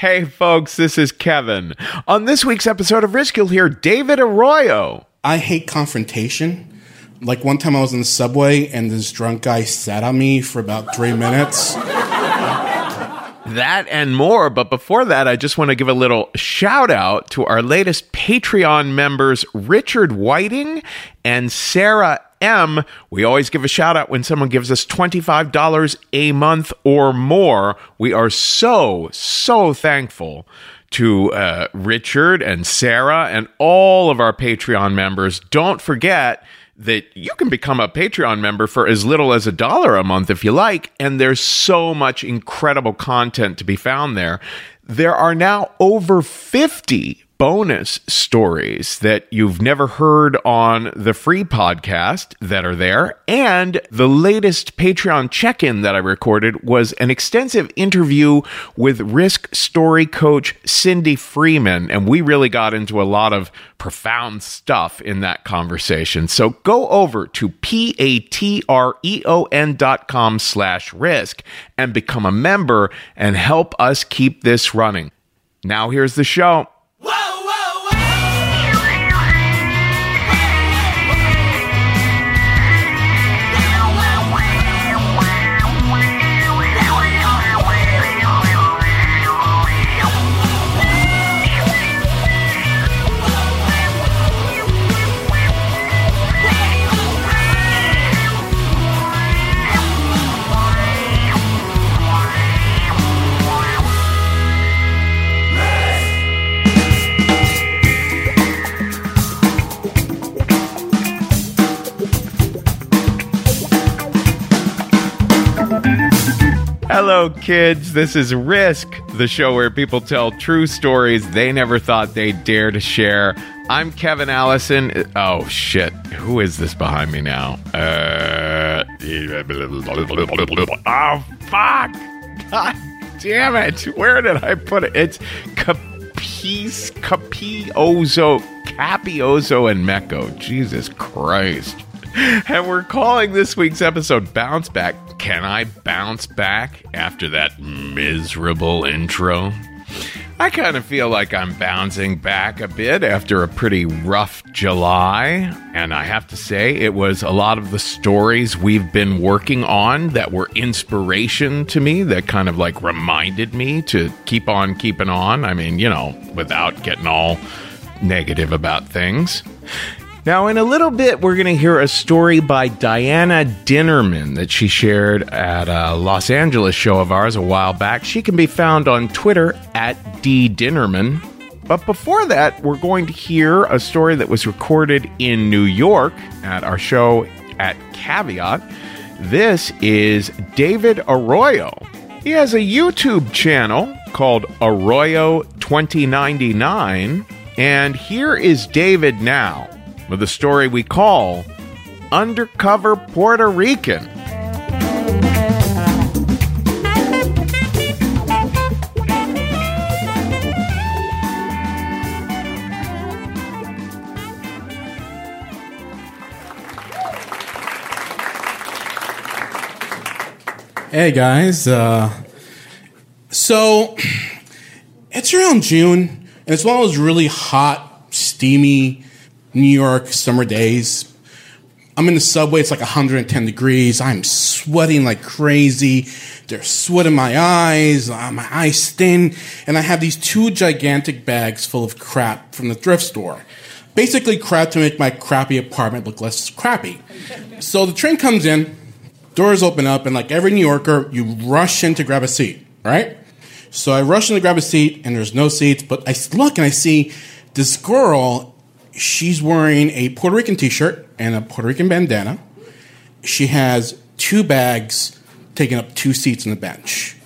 Hey, folks, this is Kevin. On this week's episode of Risk, you'll hear David Arroyo. I hate confrontation. Like one time I was in the subway and this drunk guy sat on me for about three minutes. That and more. But before that, I just want to give a little shout out to our latest Patreon members, Richard Whiting and Sarah M. We always give a shout out when someone gives us $25 a month or more. We are so, so thankful to uh, Richard and Sarah and all of our Patreon members. Don't forget that you can become a Patreon member for as little as a dollar a month if you like. And there's so much incredible content to be found there. There are now over 50 bonus stories that you've never heard on the free podcast that are there. And the latest Patreon check in that I recorded was an extensive interview with risk story coach Cindy Freeman. And we really got into a lot of profound stuff in that conversation. So go over to p-a-t-r-e-o-n dot com slash risk and become a member and help us keep this running. Now here's the show. Kids. This is Risk, the show where people tell true stories they never thought they'd dare to share. I'm Kevin Allison. Oh, shit. Who is this behind me now? Uh, oh, fuck. God damn it. Where did I put it? It's Capis, Capiozo, Capiozo, and Mecco. Jesus Christ. And we're calling this week's episode Bounce Back. Can I bounce back after that miserable intro? I kind of feel like I'm bouncing back a bit after a pretty rough July. And I have to say, it was a lot of the stories we've been working on that were inspiration to me, that kind of like reminded me to keep on keeping on. I mean, you know, without getting all negative about things. Now, in a little bit, we're going to hear a story by Diana Dinerman that she shared at a Los Angeles show of ours a while back. She can be found on Twitter at ddinnerman. But before that, we're going to hear a story that was recorded in New York at our show at Caveat. This is David Arroyo. He has a YouTube channel called Arroyo 2099. And here is David now with a story we call Undercover Puerto Rican. Hey guys, uh, so it's around June, and it's one of those really hot, steamy New York summer days. I'm in the subway, it's like 110 degrees. I'm sweating like crazy. There's sweat in my eyes, uh, my eyes sting, and I have these two gigantic bags full of crap from the thrift store. Basically, crap to make my crappy apartment look less crappy. So the train comes in, doors open up, and like every New Yorker, you rush in to grab a seat, right? So I rush in to grab a seat, and there's no seats, but I look and I see this girl she's wearing a Puerto Rican t-shirt and a Puerto Rican bandana. She has two bags taking up two seats on the bench,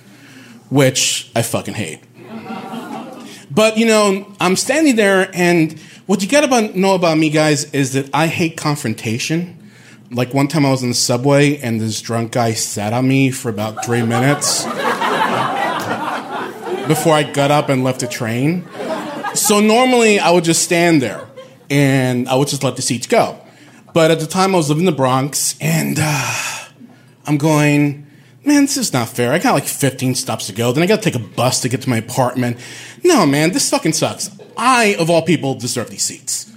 which I fucking hate. But you know, I'm standing there, and what you gotta know about me, guys, is that I hate confrontation. Like one time I was in the subway, and this drunk guy sat on me for about three minutes before I got up and left the train. So normally I would just stand there and I would just let the seats go. But at the time, I was living in the Bronx, and uh, I'm going, man, this is not fair. I got like 15 stops to go. Then I got to take a bus to get to my apartment. No, man, this fucking sucks. I, of all people, deserve these seats.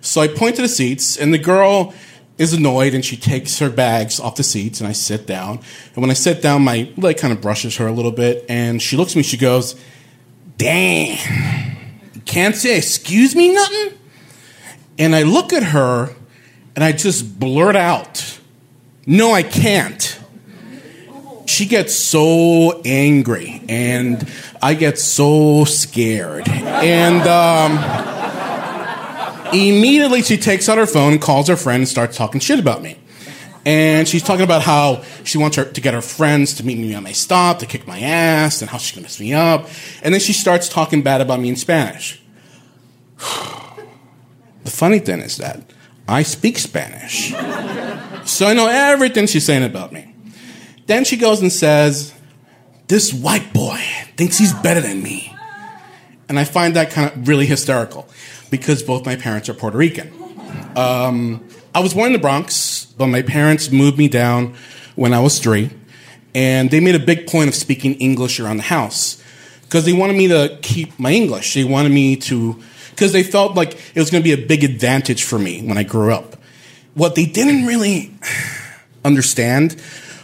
So I point to the seats, and the girl is annoyed and she takes her bags off the seats, and I sit down. And when I sit down, my leg kind of brushes her a little bit, and she looks at me, she goes, Damn, can't say excuse me nothing? And I look at her, and I just blurt out, No, I can't she gets so angry and I get so scared. And um, immediately she takes out her phone calls her friend and starts talking shit about me. And she's talking about how she wants her to get her friends to meet me on my stop, to kick my ass, and how she's gonna mess me up. And then she starts talking bad about me in Spanish. The funny thing is that I speak Spanish. So I know everything she's saying about me. Then she goes and says, This white boy thinks he's better than me. And I find that kind of really hysterical because both my parents are Puerto Rican. Um, I was born in the Bronx, but my parents moved me down when I was three. And they made a big point of speaking English around the house because they wanted me to keep my English. They wanted me to, because they felt like it was going to be a big advantage for me when I grew up. What they didn't really understand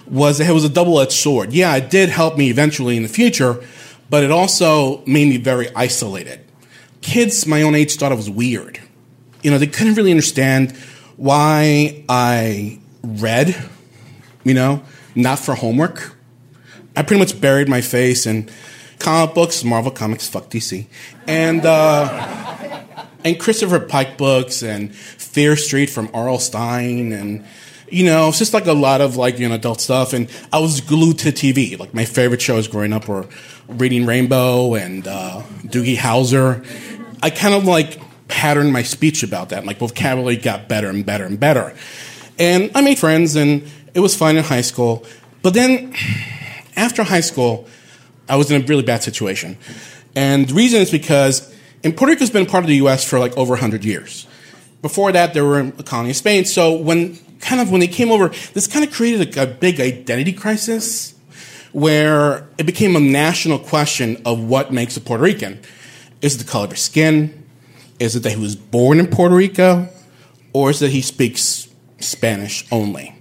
was that it was a double edged sword. Yeah, it did help me eventually in the future, but it also made me very isolated. Kids my own age thought I was weird. You know, they couldn't really understand why I read, you know, not for homework. I pretty much buried my face in comic books, Marvel Comics, fuck DC, and uh, and Christopher Pike books and Fear Street from R.L. Stine and you know, it's just like a lot of like, you know, adult stuff. And I was glued to TV. Like my favorite shows growing up were Reading Rainbow and uh, Doogie Howser. I kind of like patterned my speech about that. Like vocabulary got better and better and better. And I made friends and it was fine in high school. But then after high school, I was in a really bad situation. And the reason is because and Puerto Rico's been part of the U.S. for like over 100 years. Before that, they were a colony of Spain. So when kind of when they came over, this kind of created a, a big identity crisis where it became a national question of what makes a Puerto Rican. Is it the color of his skin? Is it that he was born in Puerto Rico? Or is it that he speaks Spanish only?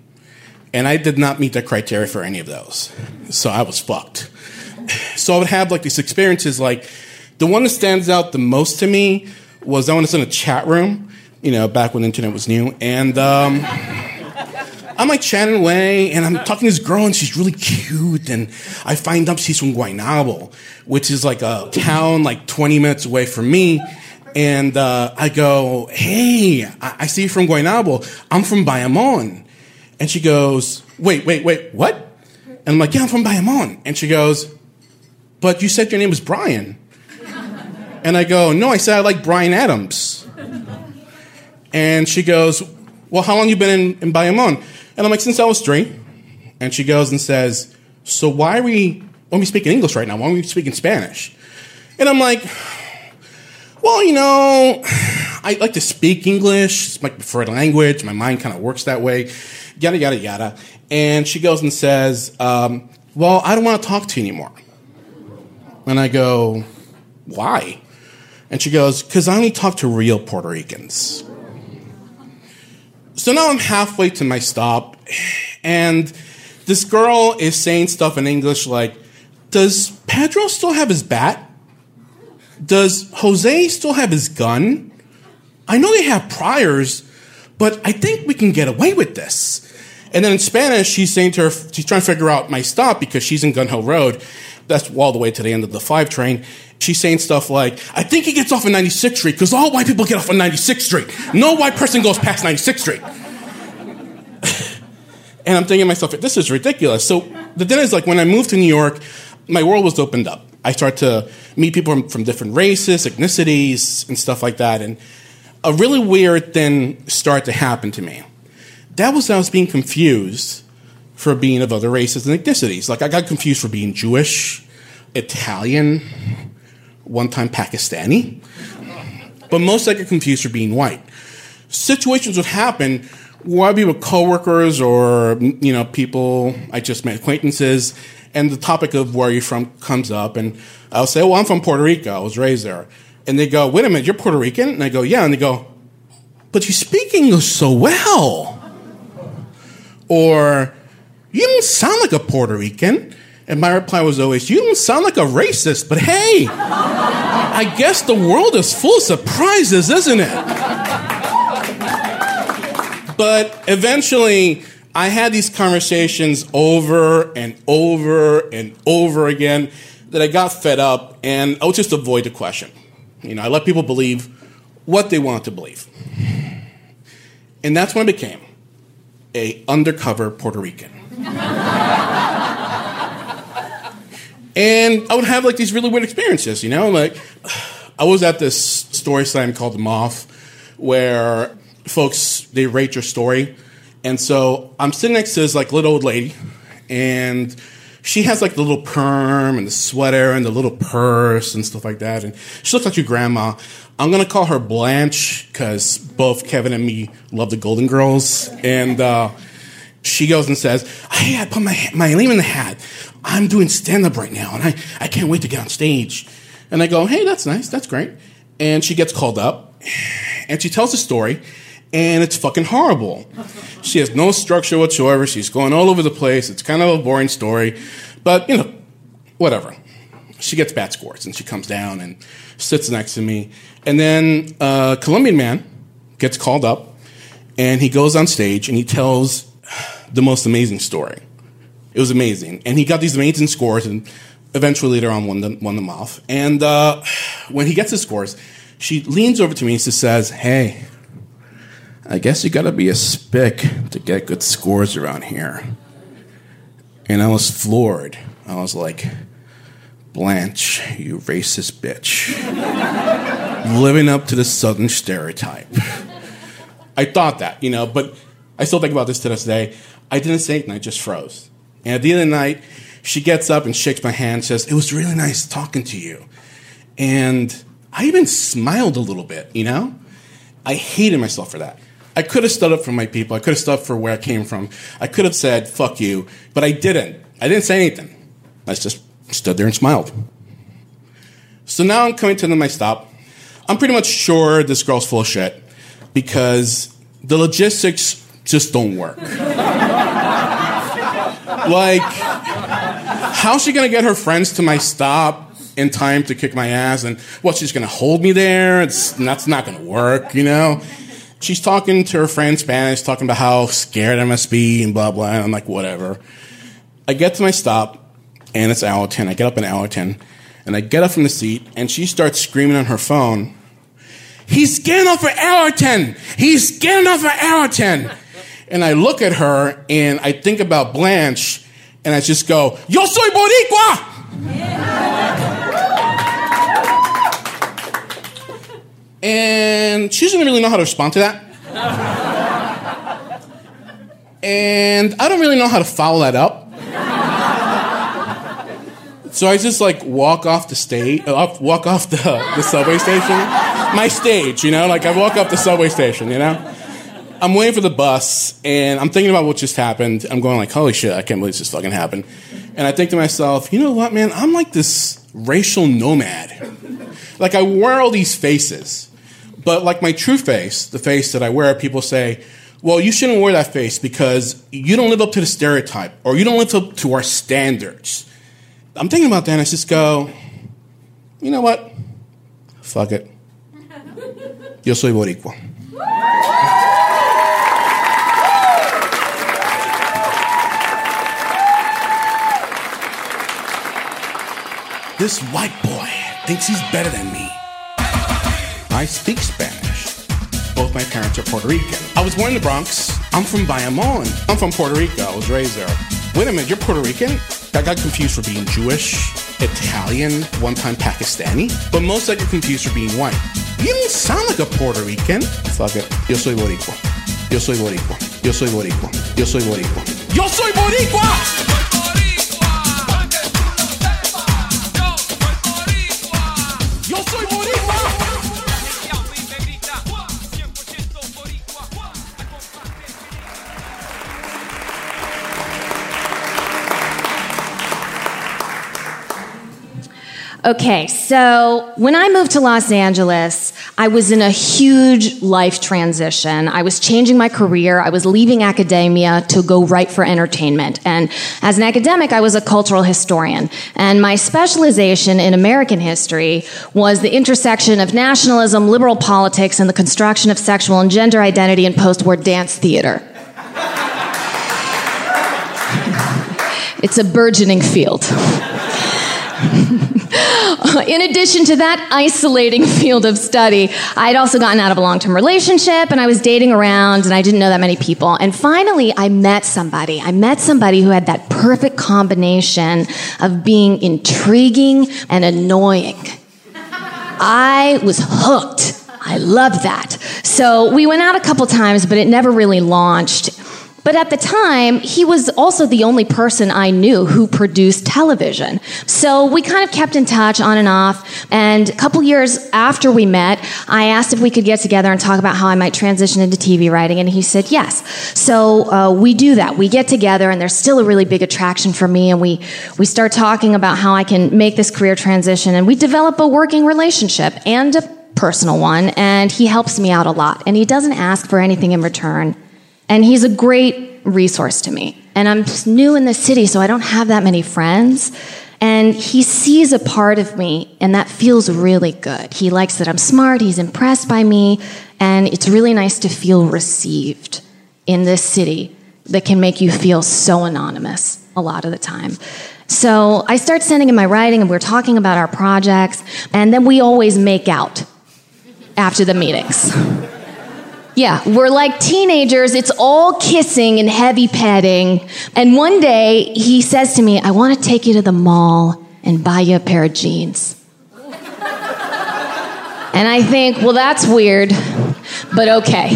And I did not meet the criteria for any of those. So I was fucked. So I would have like these experiences like the one that stands out the most to me was I was in a chat room, you know, back when the internet was new, and um, I'm like chatting away, and I'm talking to this girl, and she's really cute. And I find out she's from Guaynabo, which is like a town like 20 minutes away from me. And uh, I go, "Hey, I-, I see you from Guaynabo. I'm from Bayamon." And she goes, "Wait, wait, wait, what?" And I'm like, "Yeah, I'm from Bayamon." And she goes, "But you said your name was Brian." And I go, "No, I said I like Bryan Adams." And she goes, "Well, how long you been in, in Bayamon?" And I'm like, since I was three. And she goes and says, so why are we, why are we speaking English right now? Why are we speaking Spanish? And I'm like, well, you know, I like to speak English. It's my preferred language. My mind kind of works that way. Yada, yada, yada. And she goes and says, um, well, I don't want to talk to you anymore. And I go, why? And she goes, because I only talk to real Puerto Ricans. So now I'm halfway to my stop, and this girl is saying stuff in English like, Does Pedro still have his bat? Does Jose still have his gun? I know they have priors, but I think we can get away with this. And then in Spanish, she's saying to her, she's trying to figure out my stop because she's in Gun Hill Road. That's all the way to the end of the five train. She's saying stuff like, I think he gets off on 96th Street because all white people get off on 96th Street. No white person goes past 96th Street. and I'm thinking to myself, this is ridiculous. So the thing is, like, when I moved to New York, my world was opened up. I started to meet people from, from different races, ethnicities, and stuff like that. And a really weird thing started to happen to me. That was I was being confused for being of other races and ethnicities. Like, I got confused for being Jewish, Italian, one time Pakistani, but most I get confused for being white. Situations would happen whether be with coworkers or you know people I just met acquaintances, and the topic of where you're from comes up, and I'll say, "Well, I'm from Puerto Rico. I was raised there," and they go, "Wait a minute, you're Puerto Rican?" And I go, "Yeah," and they go, "But you speak English so well," or "You don't sound like a Puerto Rican." And my reply was always, You don't sound like a racist, but hey, I guess the world is full of surprises, isn't it? But eventually, I had these conversations over and over and over again that I got fed up, and I would just avoid the question. You know, I let people believe what they want to believe. And that's when I became a undercover Puerto Rican. And I would have like these really weird experiences, you know? Like, I was at this story slam called The Moth where folks, they rate your story. And so I'm sitting next to this like little old lady, and she has like the little perm and the sweater and the little purse and stuff like that. And she looks like your grandma. I'm gonna call her Blanche because both Kevin and me love the Golden Girls. And uh, she goes and says, Hey, I put my, my name in the hat. I'm doing stand up right now and I, I can't wait to get on stage. And I go, Hey, that's nice. That's great. And she gets called up and she tells a story and it's fucking horrible. She has no structure whatsoever. She's going all over the place. It's kind of a boring story, but you know, whatever. She gets bad scores and she comes down and sits next to me. And then a Colombian man gets called up and he goes on stage and he tells the most amazing story. It was amazing. And he got these amazing scores and eventually later on won, the, won them off. And uh, when he gets his scores, she leans over to me and she says, Hey, I guess you gotta be a spick to get good scores around here. And I was floored. I was like, Blanche, you racist bitch. Living up to the Southern stereotype. I thought that, you know, but I still think about this to this day. I didn't say and I just froze. And at the end of the night, she gets up and shakes my hand, says, It was really nice talking to you. And I even smiled a little bit, you know? I hated myself for that. I could have stood up for my people. I could have stood up for where I came from. I could have said, fuck you, but I didn't. I didn't say anything. I just stood there and smiled. So now I'm coming to the my stop. I'm pretty much sure this girl's full of shit because the logistics just don't work. like, how's she gonna get her friends to my stop in time to kick my ass? And what, she's gonna hold me there? It's, that's not gonna work, you know? She's talking to her friend Spanish, talking about how scared I must be and blah, blah. And I'm like, whatever. I get to my stop, and it's Allerton. I get up in Allerton, and I get up from the seat, and she starts screaming on her phone, He's getting off for Allerton! He's getting off for Allerton! And I look at her, and I think about Blanche, and I just go, Yo soy Boricua! And she doesn't really know how to respond to that. and I don't really know how to follow that up. So I just like walk off the stage, uh, walk off the, the subway station, my stage, you know, like I walk up the subway station, you know. I'm waiting for the bus, and I'm thinking about what just happened. I'm going like, holy shit, I can't believe this just fucking happened. And I think to myself, you know what, man? I'm like this racial nomad. Like I wear all these faces, but like my true face, the face that I wear, people say, well, you shouldn't wear that face because you don't live up to the stereotype or you don't live up to our standards. I'm thinking about that and I just go, you know what? Fuck it. Yo soy boricua. This white boy thinks he's better than me. I speak Spanish. Both my parents are Puerto Rican. I was born in the Bronx. I'm from Bayamon. I'm from Puerto Rico. I was raised there. Wait a minute, you're Puerto Rican? I got confused for being Jewish, Italian, one time Pakistani, but most I get confused for being white. You don't sound like a Puerto Rican. Fuck it. Yo soy boricua. Yo soy boricua. Yo soy boricua. Yo soy boricua. Yo soy boricua! Okay, so when I moved to Los Angeles, I was in a huge life transition. I was changing my career. I was leaving academia to go write for entertainment. And as an academic, I was a cultural historian. And my specialization in American history was the intersection of nationalism, liberal politics, and the construction of sexual and gender identity in post war dance theater. it's a burgeoning field. in addition to that isolating field of study, I'd also gotten out of a long term relationship and I was dating around and I didn't know that many people. And finally, I met somebody. I met somebody who had that perfect combination of being intriguing and annoying. I was hooked. I loved that. So we went out a couple times, but it never really launched. But at the time, he was also the only person I knew who produced television. So we kind of kept in touch on and off. And a couple years after we met, I asked if we could get together and talk about how I might transition into TV writing. And he said yes. So uh, we do that. We get together, and there's still a really big attraction for me. And we, we start talking about how I can make this career transition. And we develop a working relationship and a personal one. And he helps me out a lot. And he doesn't ask for anything in return. And he's a great resource to me. And I'm new in the city, so I don't have that many friends. And he sees a part of me, and that feels really good. He likes that I'm smart, he's impressed by me, and it's really nice to feel received in this city that can make you feel so anonymous a lot of the time. So I start sending him my writing, and we're talking about our projects, and then we always make out after the meetings. Yeah, we're like teenagers. It's all kissing and heavy petting. And one day he says to me, I want to take you to the mall and buy you a pair of jeans. and I think, well, that's weird, but okay.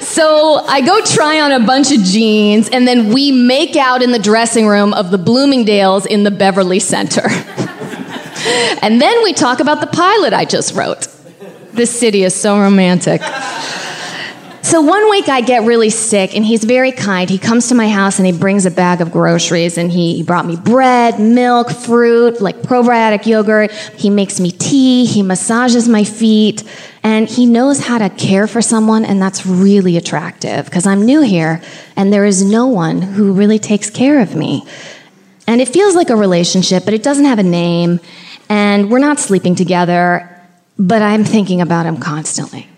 so I go try on a bunch of jeans, and then we make out in the dressing room of the Bloomingdale's in the Beverly Center. and then we talk about the pilot I just wrote. This city is so romantic. So one week I get really sick, and he's very kind. He comes to my house and he brings a bag of groceries, and he, he brought me bread, milk, fruit, like probiotic yogurt. He makes me tea. He massages my feet, and he knows how to care for someone, and that's really attractive because I'm new here, and there is no one who really takes care of me. And it feels like a relationship, but it doesn't have a name, and we're not sleeping together but I'm thinking about him constantly.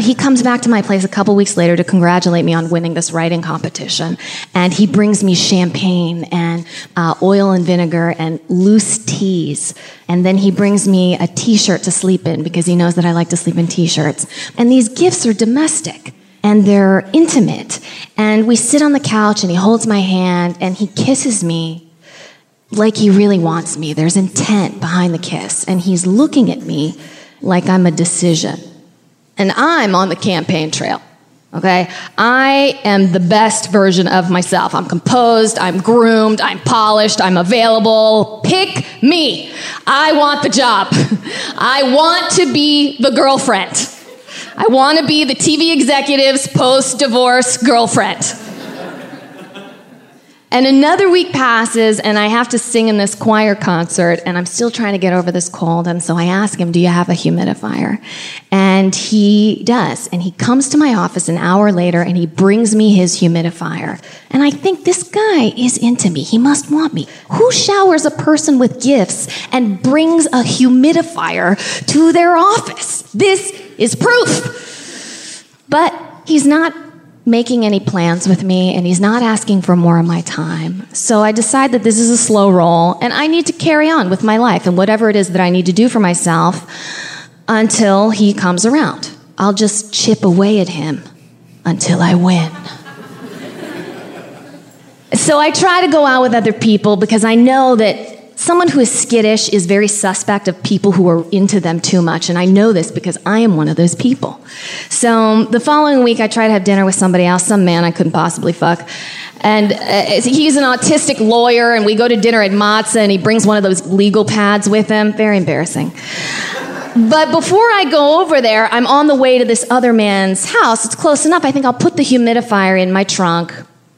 He comes back to my place a couple weeks later to congratulate me on winning this writing competition. And he brings me champagne and uh, oil and vinegar and loose teas. And then he brings me a t shirt to sleep in because he knows that I like to sleep in t shirts. And these gifts are domestic and they're intimate. And we sit on the couch and he holds my hand and he kisses me like he really wants me. There's intent behind the kiss, and he's looking at me like I'm a decision. And I'm on the campaign trail. Okay? I am the best version of myself. I'm composed, I'm groomed, I'm polished, I'm available. Pick me. I want the job. I want to be the girlfriend. I want to be the TV executive's post divorce girlfriend. And another week passes, and I have to sing in this choir concert, and I'm still trying to get over this cold. And so I ask him, Do you have a humidifier? And he does. And he comes to my office an hour later, and he brings me his humidifier. And I think this guy is into me. He must want me. Who showers a person with gifts and brings a humidifier to their office? This is proof. But he's not making any plans with me and he's not asking for more of my time. So I decide that this is a slow roll and I need to carry on with my life and whatever it is that I need to do for myself until he comes around. I'll just chip away at him until I win. so I try to go out with other people because I know that someone who is skittish is very suspect of people who are into them too much. And I know this because I am one of those people. So the following week, I try to have dinner with somebody else, some man I couldn't possibly fuck. And uh, he's an autistic lawyer, and we go to dinner at Matzah, and he brings one of those legal pads with him. Very embarrassing. But before I go over there, I'm on the way to this other man's house. It's close enough. I think I'll put the humidifier in my trunk,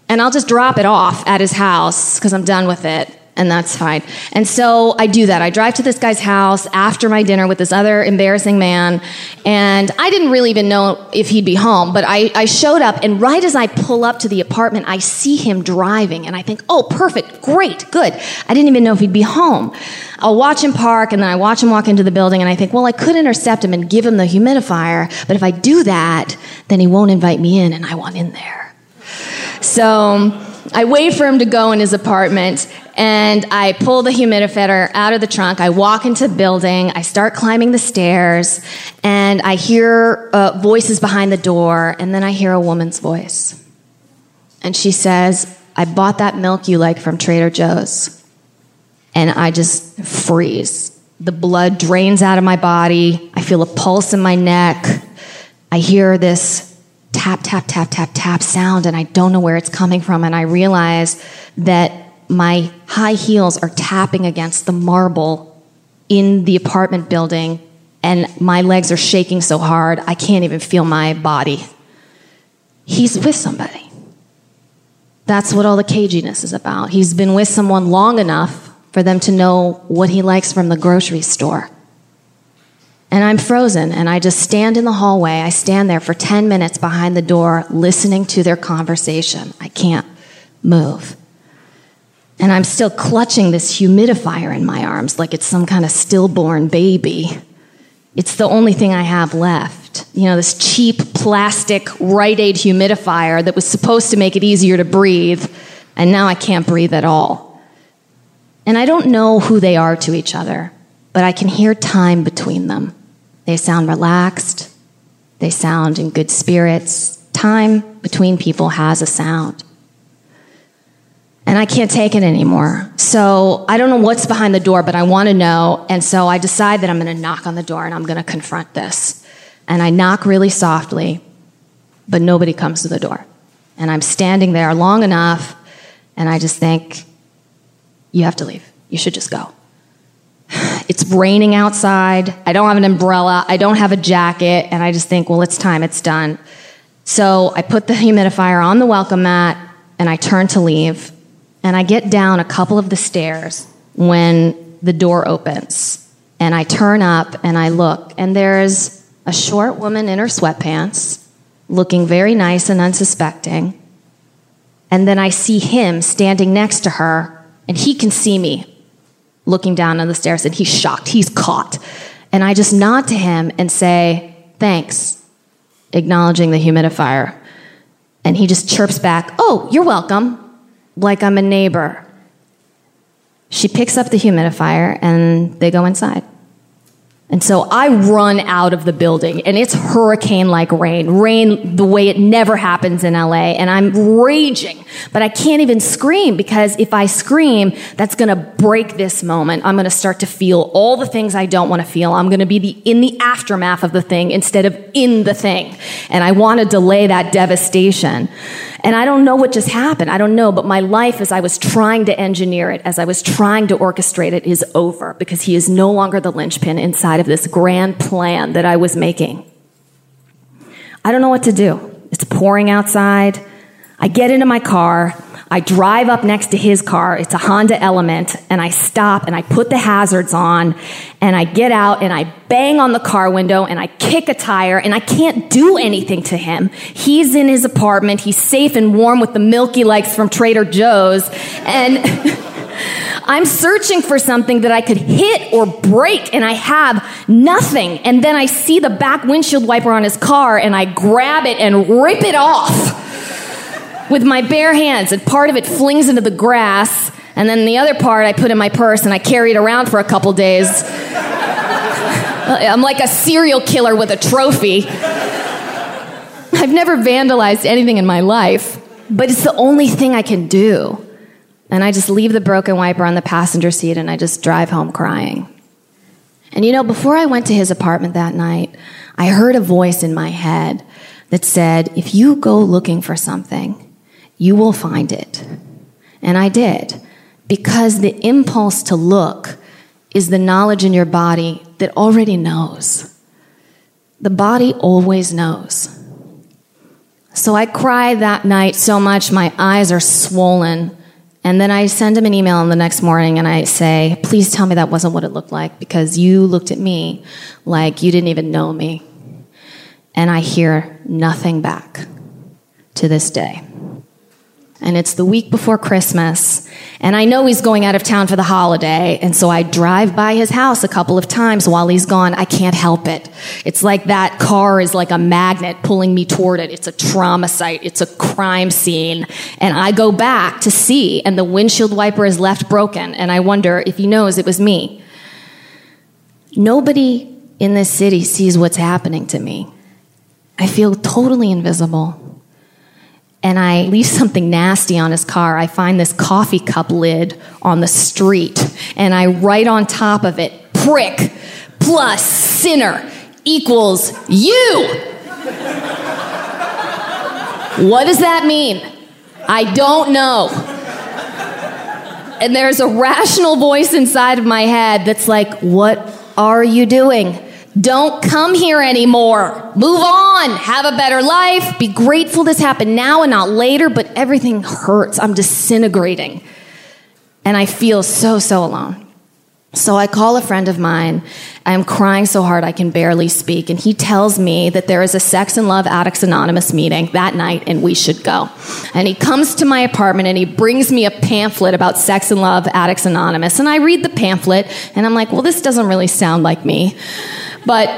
and I'll just drop it off at his house because I'm done with it and that's fine. And so I do that. I drive to this guy's house after my dinner with this other embarrassing man, and I didn't really even know if he'd be home, but I, I showed up, and right as I pull up to the apartment, I see him driving, and I think, oh, perfect, great, good. I didn't even know if he'd be home. I'll watch him park, and then I watch him walk into the building, and I think, well, I could intercept him and give him the humidifier, but if I do that, then he won't invite me in, and I want in there. So I wait for him to go in his apartment and I pull the humidifier out of the trunk. I walk into the building. I start climbing the stairs and I hear uh, voices behind the door and then I hear a woman's voice. And she says, I bought that milk you like from Trader Joe's. And I just freeze. The blood drains out of my body. I feel a pulse in my neck. I hear this tap, tap, tap, tap, tap sound, and I don't know where it's coming from. And I realize that my high heels are tapping against the marble in the apartment building, and my legs are shaking so hard I can't even feel my body. He's with somebody. That's what all the caginess is about. He's been with someone long enough for them to know what he likes from the grocery store. And I'm frozen, and I just stand in the hallway. I stand there for 10 minutes behind the door, listening to their conversation. I can't move. And I'm still clutching this humidifier in my arms like it's some kind of stillborn baby. It's the only thing I have left. You know, this cheap plastic Rite Aid humidifier that was supposed to make it easier to breathe, and now I can't breathe at all. And I don't know who they are to each other, but I can hear time between them. They sound relaxed. They sound in good spirits. Time between people has a sound. And I can't take it anymore. So I don't know what's behind the door, but I want to know. And so I decide that I'm going to knock on the door and I'm going to confront this. And I knock really softly, but nobody comes to the door. And I'm standing there long enough, and I just think, you have to leave. You should just go. It's raining outside. I don't have an umbrella. I don't have a jacket. And I just think, well, it's time. It's done. So I put the humidifier on the welcome mat and I turn to leave. And I get down a couple of the stairs when the door opens. And I turn up and I look, and there's a short woman in her sweatpants, looking very nice and unsuspecting. And then I see him standing next to her, and he can see me looking down on the stairs and he's shocked. He's caught. And I just nod to him and say, thanks, acknowledging the humidifier. And he just chirps back, oh, you're welcome, like I'm a neighbor. She picks up the humidifier and they go inside. And so I run out of the building and it's hurricane like rain, rain the way it never happens in LA. And I'm raging, but I can't even scream because if I scream, that's going to break this moment. I'm going to start to feel all the things I don't want to feel. I'm going to be the, in the aftermath of the thing instead of in the thing. And I want to delay that devastation. And I don't know what just happened. I don't know, but my life as I was trying to engineer it, as I was trying to orchestrate it is over because he is no longer the linchpin inside of this grand plan that I was making. I don't know what to do. It's pouring outside. I get into my car. I drive up next to his car. It's a Honda Element and I stop and I put the hazards on and I get out and I bang on the car window and I kick a tire and I can't do anything to him. He's in his apartment. He's safe and warm with the milky likes from Trader Joe's and I'm searching for something that I could hit or break and I have nothing. And then I see the back windshield wiper on his car and I grab it and rip it off with my bare hands, and part of it flings into the grass, and then the other part I put in my purse and I carry it around for a couple days. I'm like a serial killer with a trophy. I've never vandalized anything in my life, but it's the only thing I can do. And I just leave the broken wiper on the passenger seat and I just drive home crying. And you know, before I went to his apartment that night, I heard a voice in my head that said, if you go looking for something, you will find it. And I did. Because the impulse to look is the knowledge in your body that already knows. The body always knows. So I cried that night so much my eyes are swollen And then I send him an email the next morning and I say, please tell me that wasn't what it looked like because you looked at me like you didn't even know me. And I hear nothing back to this day and it's the week before Christmas. And I know he's going out of town for the holiday. And so I drive by his house a couple of times while he's gone. I can't help it. It's like that car is like a magnet pulling me toward it. It's a trauma site. It's a crime scene. And I go back to see, and the windshield wiper is left broken. And I wonder if he knows it was me. Nobody in this city sees what's happening to me. I feel totally invisible and I leave something nasty on his car. I find this coffee cup lid on the street and I write on top of it, prick plus sinner equals you. what does that mean? I don't know. And there's a rational voice inside of my head that's like, What are you doing? Don't come here anymore. Move on. Have a better life. Be grateful this happened now and not later, but everything hurts. I'm disintegrating. And I feel so, so alone. So I call a friend of mine. I'm crying so hard I can barely speak. And he tells me that there is a Sex and Love Addicts Anonymous meeting that night and we should go. And he comes to my apartment and he brings me a pamphlet about Sex and Love Addicts Anonymous. And I read the pamphlet and I'm like, well, this doesn't really sound like me. But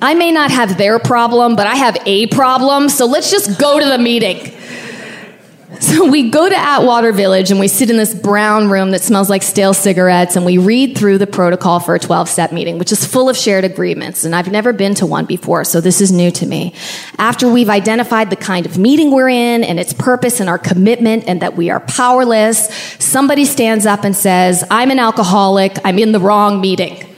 I may not have their problem, but I have a problem, so let's just go to the meeting. So we go to Atwater Village and we sit in this brown room that smells like stale cigarettes and we read through the protocol for a 12 step meeting, which is full of shared agreements. And I've never been to one before, so this is new to me. After we've identified the kind of meeting we're in and its purpose and our commitment and that we are powerless, somebody stands up and says, I'm an alcoholic, I'm in the wrong meeting.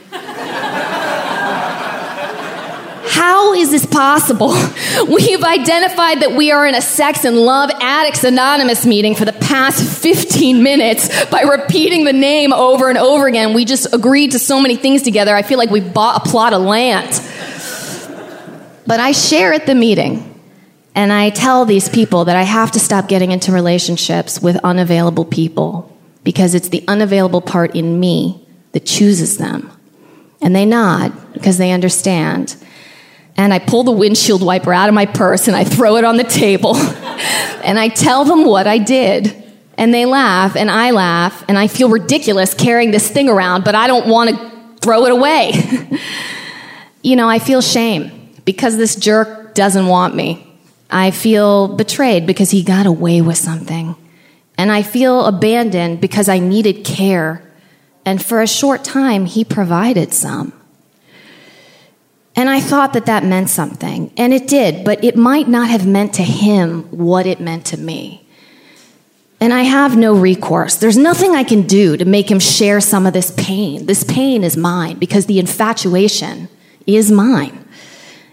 How is this possible? We've identified that we are in a sex and love addicts anonymous meeting for the past 15 minutes by repeating the name over and over again. We just agreed to so many things together. I feel like we bought a plot of land. But I share at the meeting and I tell these people that I have to stop getting into relationships with unavailable people because it's the unavailable part in me that chooses them. And they nod because they understand and I pull the windshield wiper out of my purse and I throw it on the table. and I tell them what I did. And they laugh and I laugh and I feel ridiculous carrying this thing around, but I don't want to throw it away. you know, I feel shame because this jerk doesn't want me. I feel betrayed because he got away with something. And I feel abandoned because I needed care. And for a short time, he provided some. And I thought that that meant something. And it did, but it might not have meant to him what it meant to me. And I have no recourse. There's nothing I can do to make him share some of this pain. This pain is mine because the infatuation is mine.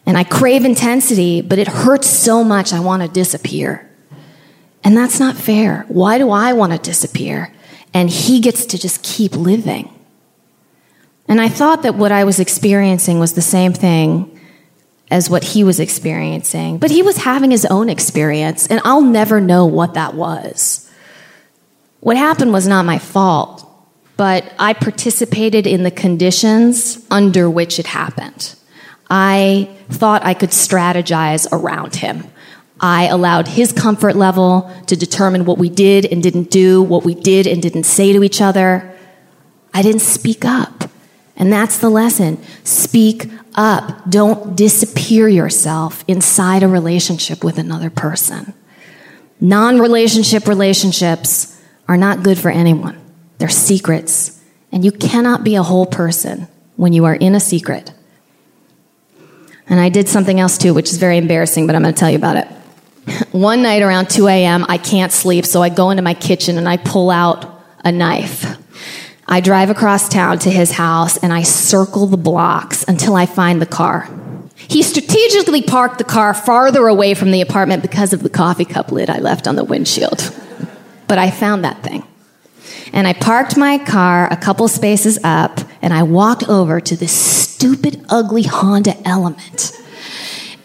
And I crave intensity, but it hurts so much I want to disappear. And that's not fair. Why do I want to disappear? And he gets to just keep living. And I thought that what I was experiencing was the same thing as what he was experiencing. But he was having his own experience, and I'll never know what that was. What happened was not my fault, but I participated in the conditions under which it happened. I thought I could strategize around him. I allowed his comfort level to determine what we did and didn't do, what we did and didn't say to each other. I didn't speak up. And that's the lesson. Speak up. Don't disappear yourself inside a relationship with another person. Non relationship relationships are not good for anyone. They're secrets. And you cannot be a whole person when you are in a secret. And I did something else too, which is very embarrassing, but I'm going to tell you about it. One night around 2 a.m., I can't sleep, so I go into my kitchen and I pull out a knife. I drive across town to his house and I circle the blocks until I find the car. He strategically parked the car farther away from the apartment because of the coffee cup lid I left on the windshield. But I found that thing. And I parked my car a couple spaces up and I walked over to this stupid, ugly Honda Element.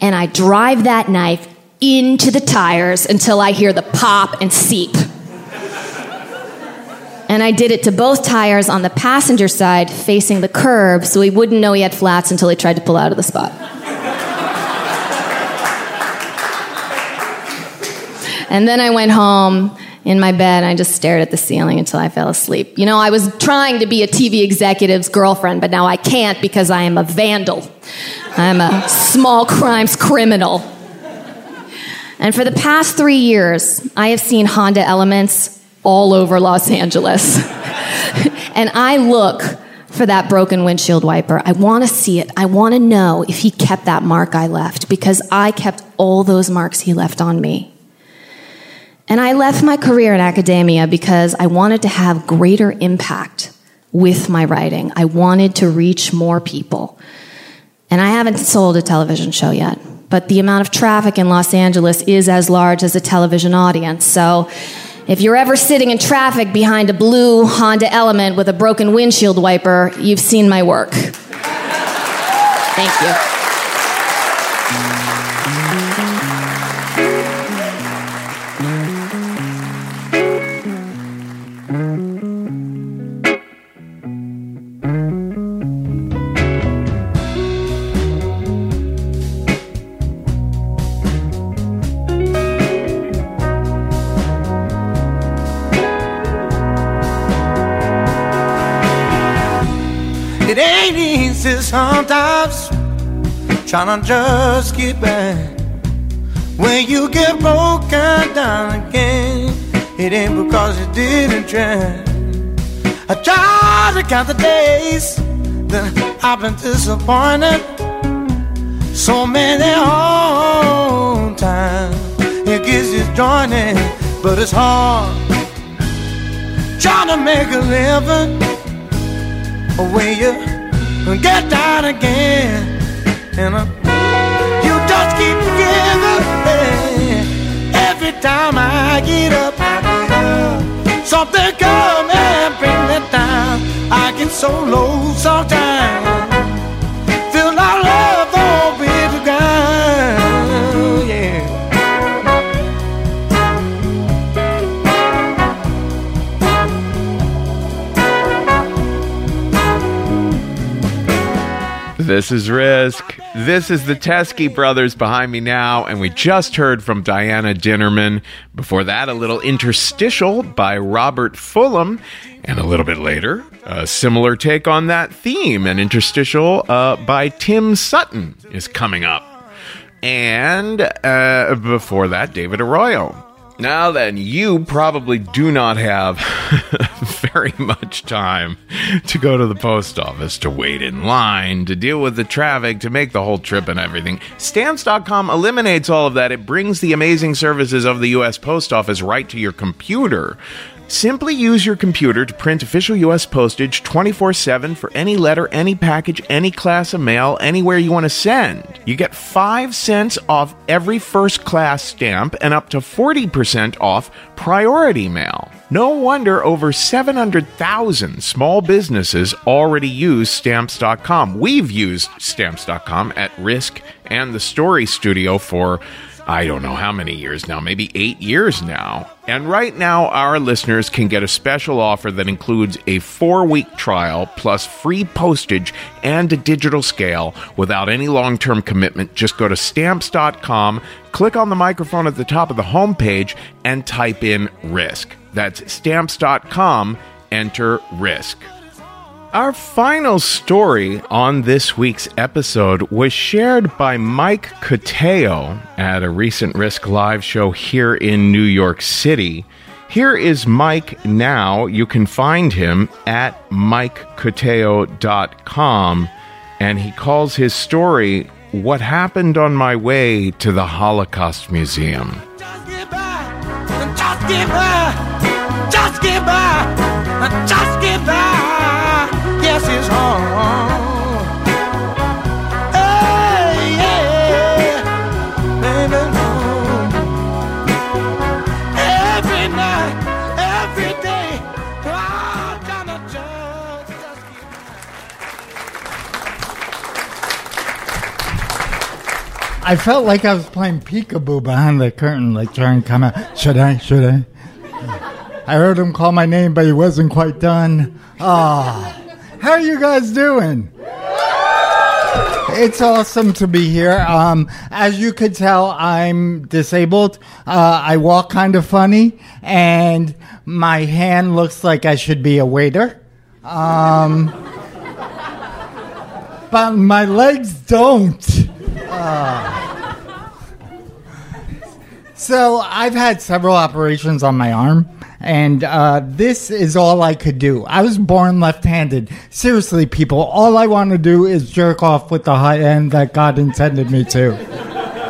And I drive that knife into the tires until I hear the pop and seep. And I did it to both tires on the passenger side facing the curb so he wouldn't know he had flats until he tried to pull out of the spot. and then I went home in my bed and I just stared at the ceiling until I fell asleep. You know, I was trying to be a TV executive's girlfriend, but now I can't because I am a vandal. I'm a small crimes criminal. And for the past three years, I have seen Honda Elements all over Los Angeles. and I look for that broken windshield wiper. I want to see it. I want to know if he kept that mark I left because I kept all those marks he left on me. And I left my career in academia because I wanted to have greater impact with my writing. I wanted to reach more people. And I haven't sold a television show yet, but the amount of traffic in Los Angeles is as large as a television audience. So if you're ever sitting in traffic behind a blue Honda Element with a broken windshield wiper, you've seen my work. Thank you. Trying to just get back. When you get broken down again, it ain't because you didn't try. I try to count the days that I've been disappointed. So many hard times it gets disjointed, but it's hard trying to make a living when you get down again. Uh, you just keep giving every time I get up. Something come and bring me down. I get so low sometimes. Feel like love won't be the ground. Yeah. This is Risk. This is the Teskey brothers behind me now, and we just heard from Diana Dinerman. Before that, a little interstitial by Robert Fulham, and a little bit later, a similar take on that theme, an interstitial uh, by Tim Sutton is coming up. And uh, before that, David Arroyo. Now then, you probably do not have very much time to go to the post office, to wait in line, to deal with the traffic, to make the whole trip and everything. Stamps.com eliminates all of that. It brings the amazing services of the U.S. Post Office right to your computer. Simply use your computer to print official U.S. postage 24 7 for any letter, any package, any class of mail, anywhere you want to send. You get 5 cents off every first class stamp and up to 40% off priority mail. No wonder over 700,000 small businesses already use Stamps.com. We've used Stamps.com at Risk and the Story Studio for I don't know how many years now, maybe eight years now. And right now, our listeners can get a special offer that includes a four week trial plus free postage and a digital scale without any long term commitment. Just go to stamps.com, click on the microphone at the top of the homepage, and type in risk. That's stamps.com, enter risk. Our final story on this week's episode was shared by Mike Cotayo at a recent Risk Live show here in New York City. Here is Mike now. You can find him at mikecotayo.com, and he calls his story What Happened on My Way to the Holocaust Museum. Just get by, just get by, just get by, just get by. Get I felt like I was playing peekaboo behind the curtain, like trying to come out. Should I? Should I? I heard him call my name, but he wasn't quite done. Ah, how are you guys doing? It's awesome to be here. Um, as you could tell, I'm disabled. Uh, I walk kind of funny, and my hand looks like I should be a waiter. Um, but my legs don't. Uh, so I've had several operations on my arm, and uh, this is all I could do. I was born left-handed. Seriously, people, all I want to do is jerk off with the high end that God intended me to.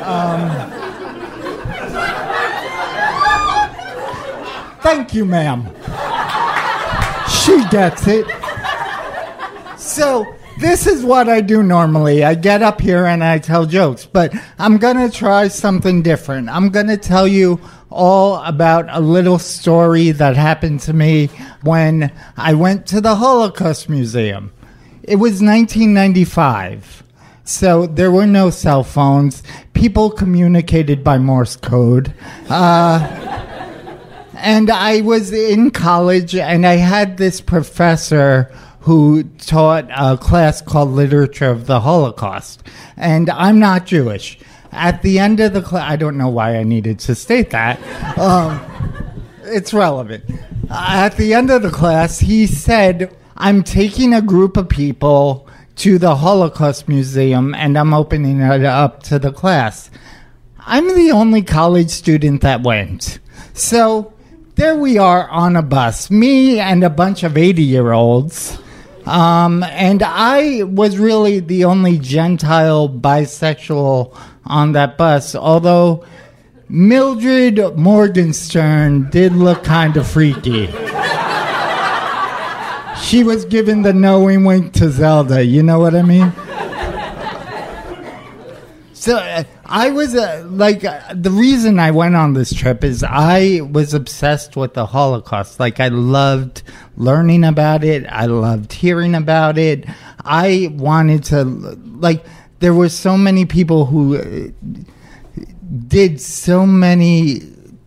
Um, thank you, ma'am. She gets it. So this is what I do normally. I get up here and I tell jokes, but I'm going to try something different. I'm going to tell you all about a little story that happened to me when I went to the Holocaust Museum. It was 1995. So there were no cell phones. People communicated by Morse code. Uh, and I was in college and I had this professor who taught a class called Literature of the Holocaust. And I'm not Jewish. At the end of the class, I don't know why I needed to state that. Um, it's relevant. At the end of the class, he said, I'm taking a group of people to the Holocaust Museum and I'm opening it up to the class. I'm the only college student that went. So there we are on a bus, me and a bunch of 80 year olds. Um, and I was really the only Gentile bisexual on that bus, although Mildred Morgenstern did look kind of freaky. she was giving the knowing wink to Zelda, you know what I mean? So uh, I was uh, like, uh, the reason I went on this trip is I was obsessed with the Holocaust. Like, I loved learning about it, I loved hearing about it. I wanted to, like, there were so many people who uh, did so many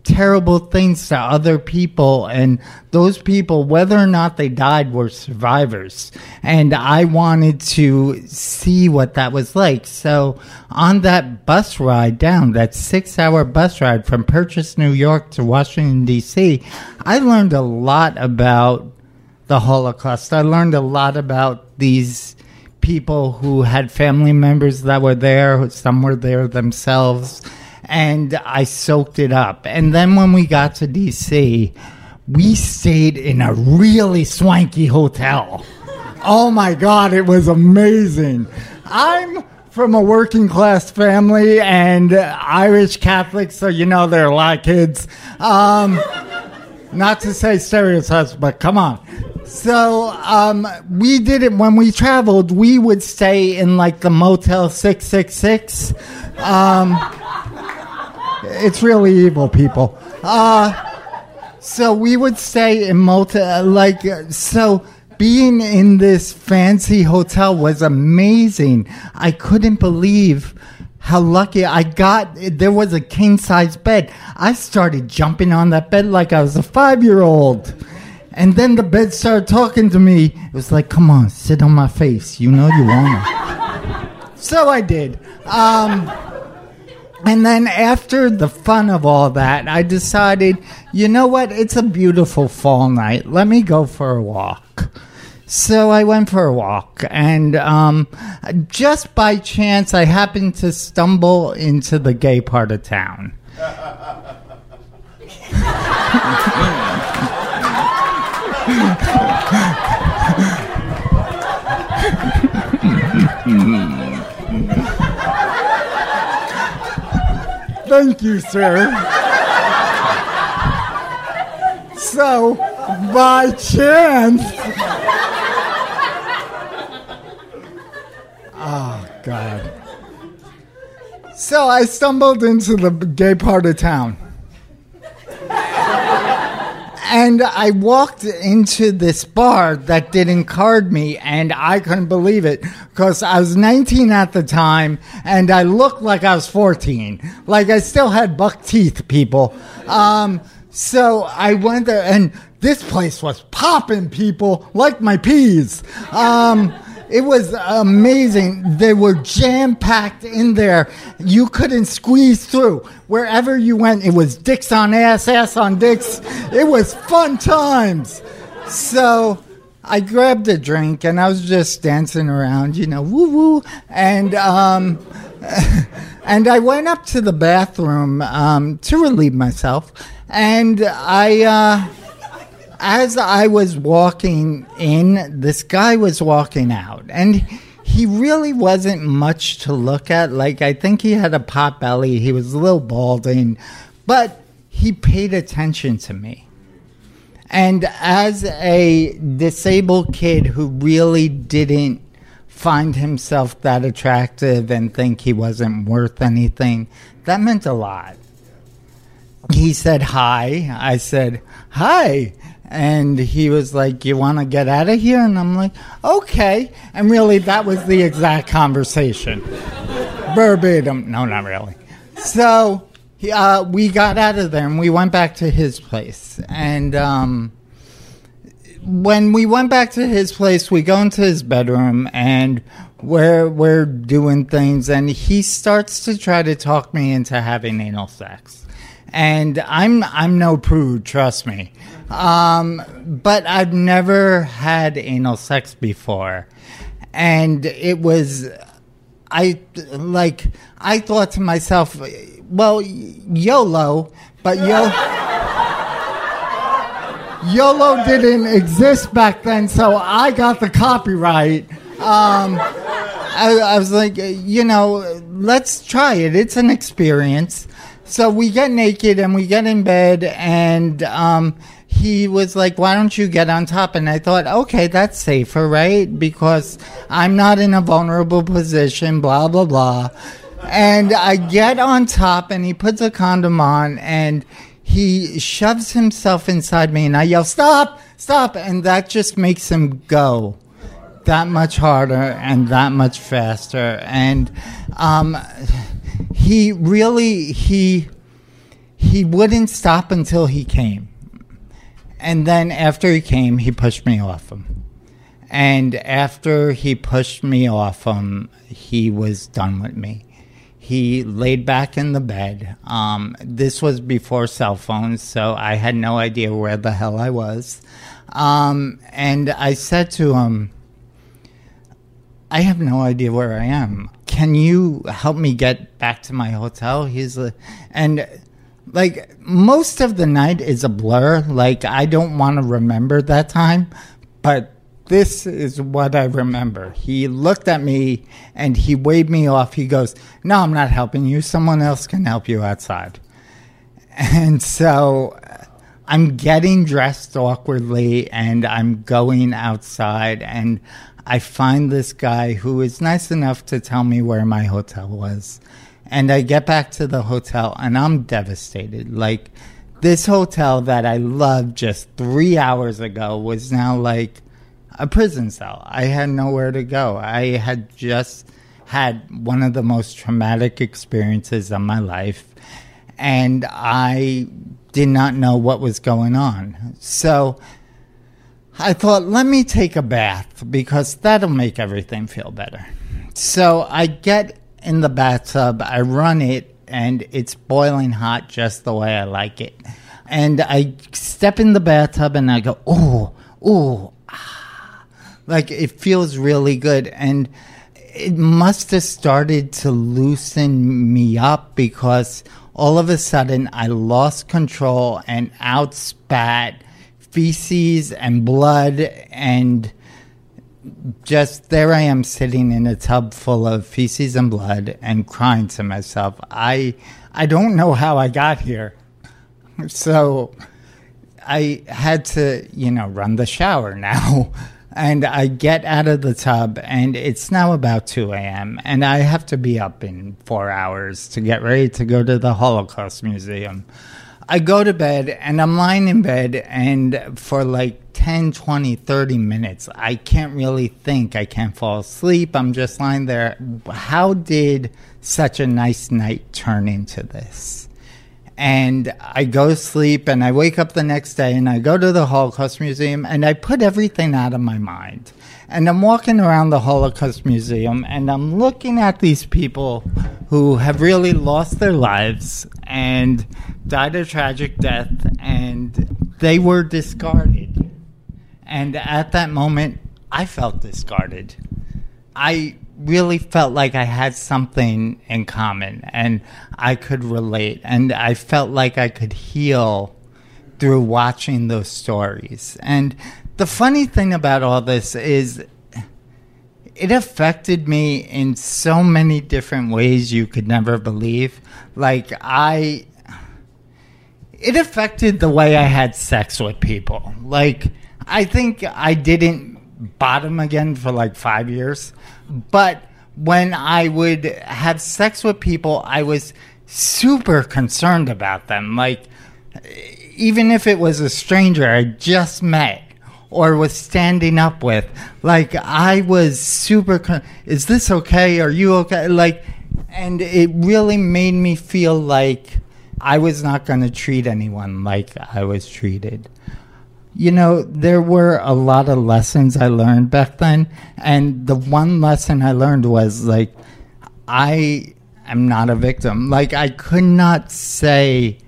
terrible things to other people and those people whether or not they died were survivors. And i wanted to see what that was like. So on that bus ride down that six hour bus ride from purchase new york to washington d.c i learned a lot about the holocaust. I learned a lot about these people who had family members that were there some were there themselves and I soaked it up. And then when we got to DC, we stayed in a really swanky hotel. Oh my God, it was amazing. I'm from a working class family and Irish Catholic, so you know there are a lot of kids. Um, not to say stereotypes, but come on. So um, we did it when we traveled. We would stay in like the Motel Six Six Six. It's really evil, people. Uh, so we would stay in multi, like, uh, so being in this fancy hotel was amazing. I couldn't believe how lucky I got. There was a king size bed. I started jumping on that bed like I was a five year old. And then the bed started talking to me. It was like, come on, sit on my face. You know you want to. so I did. Um, and then after the fun of all that, I decided, you know what? It's a beautiful fall night. Let me go for a walk. So I went for a walk, and um, just by chance, I happened to stumble into the gay part of town. Thank you, sir. so, by chance. Oh, God. So I stumbled into the gay part of town. And I walked into this bar that didn't card me, and I couldn't believe it because I was 19 at the time, and I looked like I was 14. Like I still had buck teeth, people. Um, So I went there, and this place was popping, people, like my peas. Um, it was amazing. They were jam packed in there. You couldn't squeeze through. Wherever you went, it was dicks on ass, ass on dicks. It was fun times. So I grabbed a drink and I was just dancing around, you know, woo woo. And, um, and I went up to the bathroom um, to relieve myself. And I, uh, as I was walking in, this guy was walking out, and he really wasn't much to look at. Like, I think he had a pot belly, he was a little balding, but he paid attention to me. And as a disabled kid who really didn't find himself that attractive and think he wasn't worth anything, that meant a lot. He said hi. I said, hi and he was like, "You want to get out of here?" And I'm like, "Okay." And really, that was the exact conversation, verbatim. No, not really. So uh, we got out of there and we went back to his place. And um, when we went back to his place, we go into his bedroom and we're we're doing things, and he starts to try to talk me into having anal sex. And I'm I'm no prude, trust me. Um, but I've never had anal sex before. And it was, I like, I thought to myself, well, YOLO, but YOLO. YOLO didn't exist back then, so I got the copyright. Um, I, I, was like, you know, let's try it. It's an experience. So we get naked and we get in bed, and um, he was like, Why don't you get on top? And I thought, Okay, that's safer, right? Because I'm not in a vulnerable position, blah, blah, blah. And I get on top, and he puts a condom on, and he shoves himself inside me, and I yell, Stop, stop. And that just makes him go that much harder and that much faster. And um, he really, he, he wouldn't stop until he came and then after he came, he pushed me off him. And after he pushed me off him, he was done with me. He laid back in the bed. Um, this was before cell phones, so I had no idea where the hell I was. Um, and I said to him, I have no idea where I am. Can you help me get back to my hotel? He's like, and like most of the night is a blur. Like I don't want to remember that time, but this is what I remember. He looked at me and he waved me off. He goes, "No, I'm not helping you. Someone else can help you outside." And so I'm getting dressed awkwardly and I'm going outside and I find this guy who is nice enough to tell me where my hotel was. And I get back to the hotel and I'm devastated. Like, this hotel that I loved just three hours ago was now like a prison cell. I had nowhere to go. I had just had one of the most traumatic experiences of my life, and I did not know what was going on. So I thought, let me take a bath because that'll make everything feel better. So I get in the bathtub. I run it, and it's boiling hot just the way I like it. And I step in the bathtub and I go, oh, oh, ah. like it feels really good. And it must have started to loosen me up because all of a sudden I lost control and outspat feces and blood and just there I am sitting in a tub full of feces and blood and crying to myself. I I don't know how I got here. So I had to, you know, run the shower now. And I get out of the tub, and it's now about 2 a.m., and I have to be up in four hours to get ready to go to the Holocaust Museum. I go to bed and I'm lying in bed and for like 10, 20, 30 minutes, I can't really think. I can't fall asleep. I'm just lying there. How did such a nice night turn into this? and I go to sleep and I wake up the next day and I go to the Holocaust Museum and I put everything out of my mind. And I'm walking around the Holocaust Museum and I'm looking at these people who have really lost their lives and died a tragic death and they were discarded. And at that moment, I felt discarded. I really felt like I had something in common and I could relate. And I felt like I could heal through watching those stories. And the funny thing about all this is it affected me in so many different ways you could never believe. Like, I. It affected the way I had sex with people. Like, I think I didn't bottom again for like five years. But when I would have sex with people, I was super concerned about them. Like, even if it was a stranger I just met or was standing up with, like, I was super, is this okay? Are you okay? Like, and it really made me feel like I was not going to treat anyone like I was treated. You know, there were a lot of lessons I learned back then. And the one lesson I learned was like, I am not a victim. Like, I could not say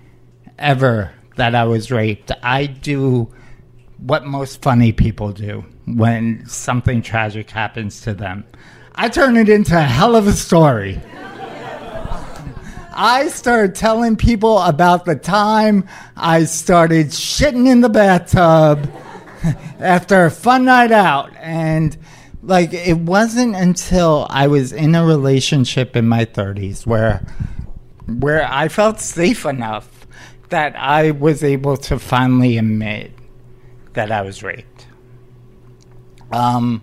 ever that I was raped. I do what most funny people do when something tragic happens to them. I turn it into a hell of a story. I started telling people about the time I started shitting in the bathtub after a fun night out. And like, it wasn't until I was in a relationship in my 30s where, where I felt safe enough that I was able to finally admit that I was raped. Um,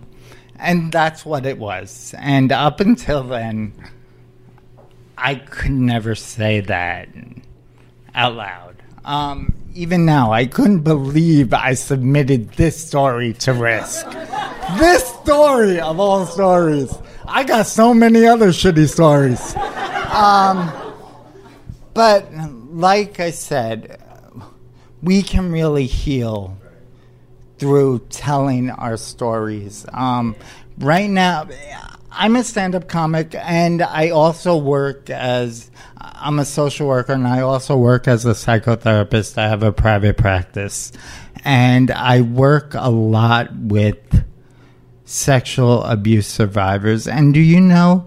and that's what it was. And up until then, I could never say that out loud. Um, even now, I couldn't believe I submitted this story to Risk. this story of all stories. I got so many other shitty stories. Um, but like I said, we can really heal through telling our stories. Um, right now, I'm a stand up comic and I also work as I'm a social worker and I also work as a psychotherapist. I have a private practice and I work a lot with sexual abuse survivors. And do you know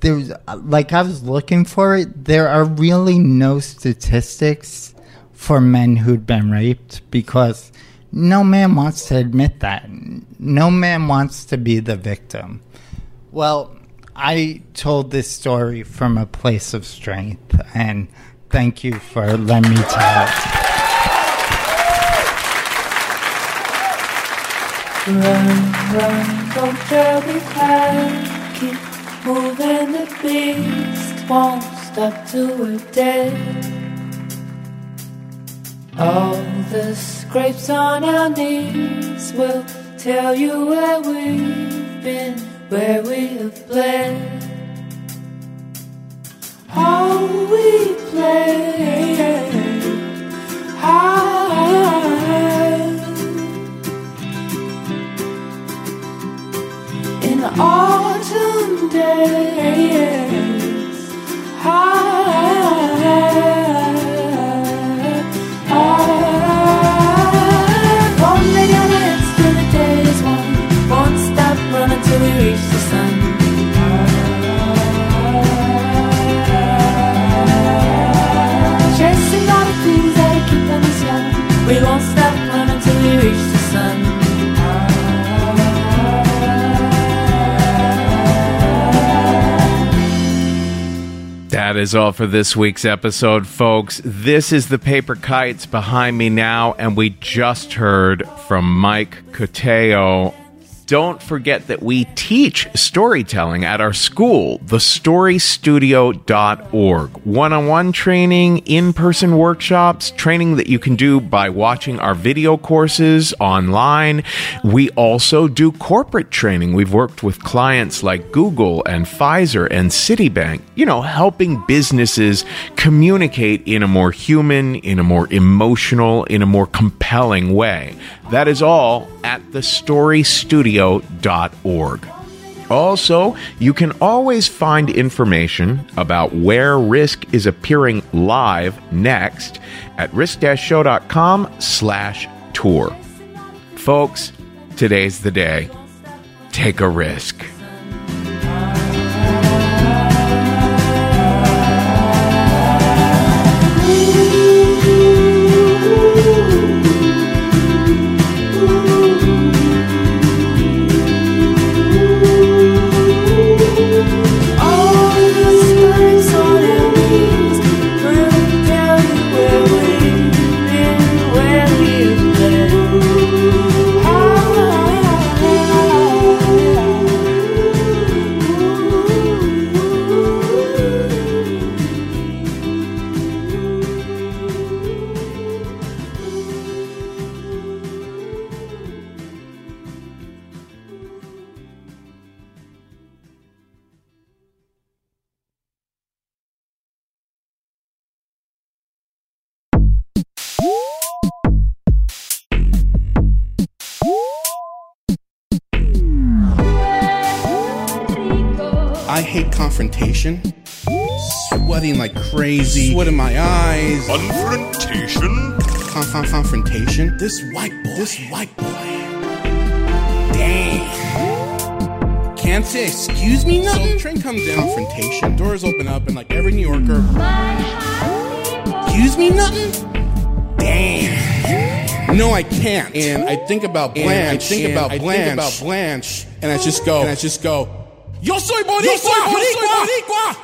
there's like I was looking for it, there are really no statistics for men who'd been raped because no man wants to admit that. No man wants to be the victim. Well, I told this story from a place of strength, and thank you for letting me tell it. Run, run, Clan. Keep moving, the beast won't stop till we're dead. All scrapes on our knees will tell you where we've been, where we have bled. How we played, in autumn days. High, is all for this week's episode, folks. This is the Paper Kites behind me now, and we just heard from Mike Cotayo Don't forget that we teach storytelling at our school, thestorystudio.org. One on one training, in person workshops, training that you can do by watching our video courses online. We also do corporate training. We've worked with clients like Google and Pfizer and Citibank, you know, helping businesses communicate in a more human, in a more emotional, in a more compelling way. That is all at thestorystudio.org. Also, you can always find information about where Risk is appearing live next at risk-show.com slash tour. Folks, today's the day. Take a risk. Crazy. Sweat in my eyes. Confrontation? Con- con- confrontation. This white boy. This white boy. Damn. Can't say excuse me nothing. So train comes in. Confrontation. Doors open up and like every New Yorker. Excuse me nothing. Damn. No, I can't. And I think about Blanche. I think about Blanche. I think about Blanche. And I just go. And I just go. Yo soy boricua. Yo soy boricua.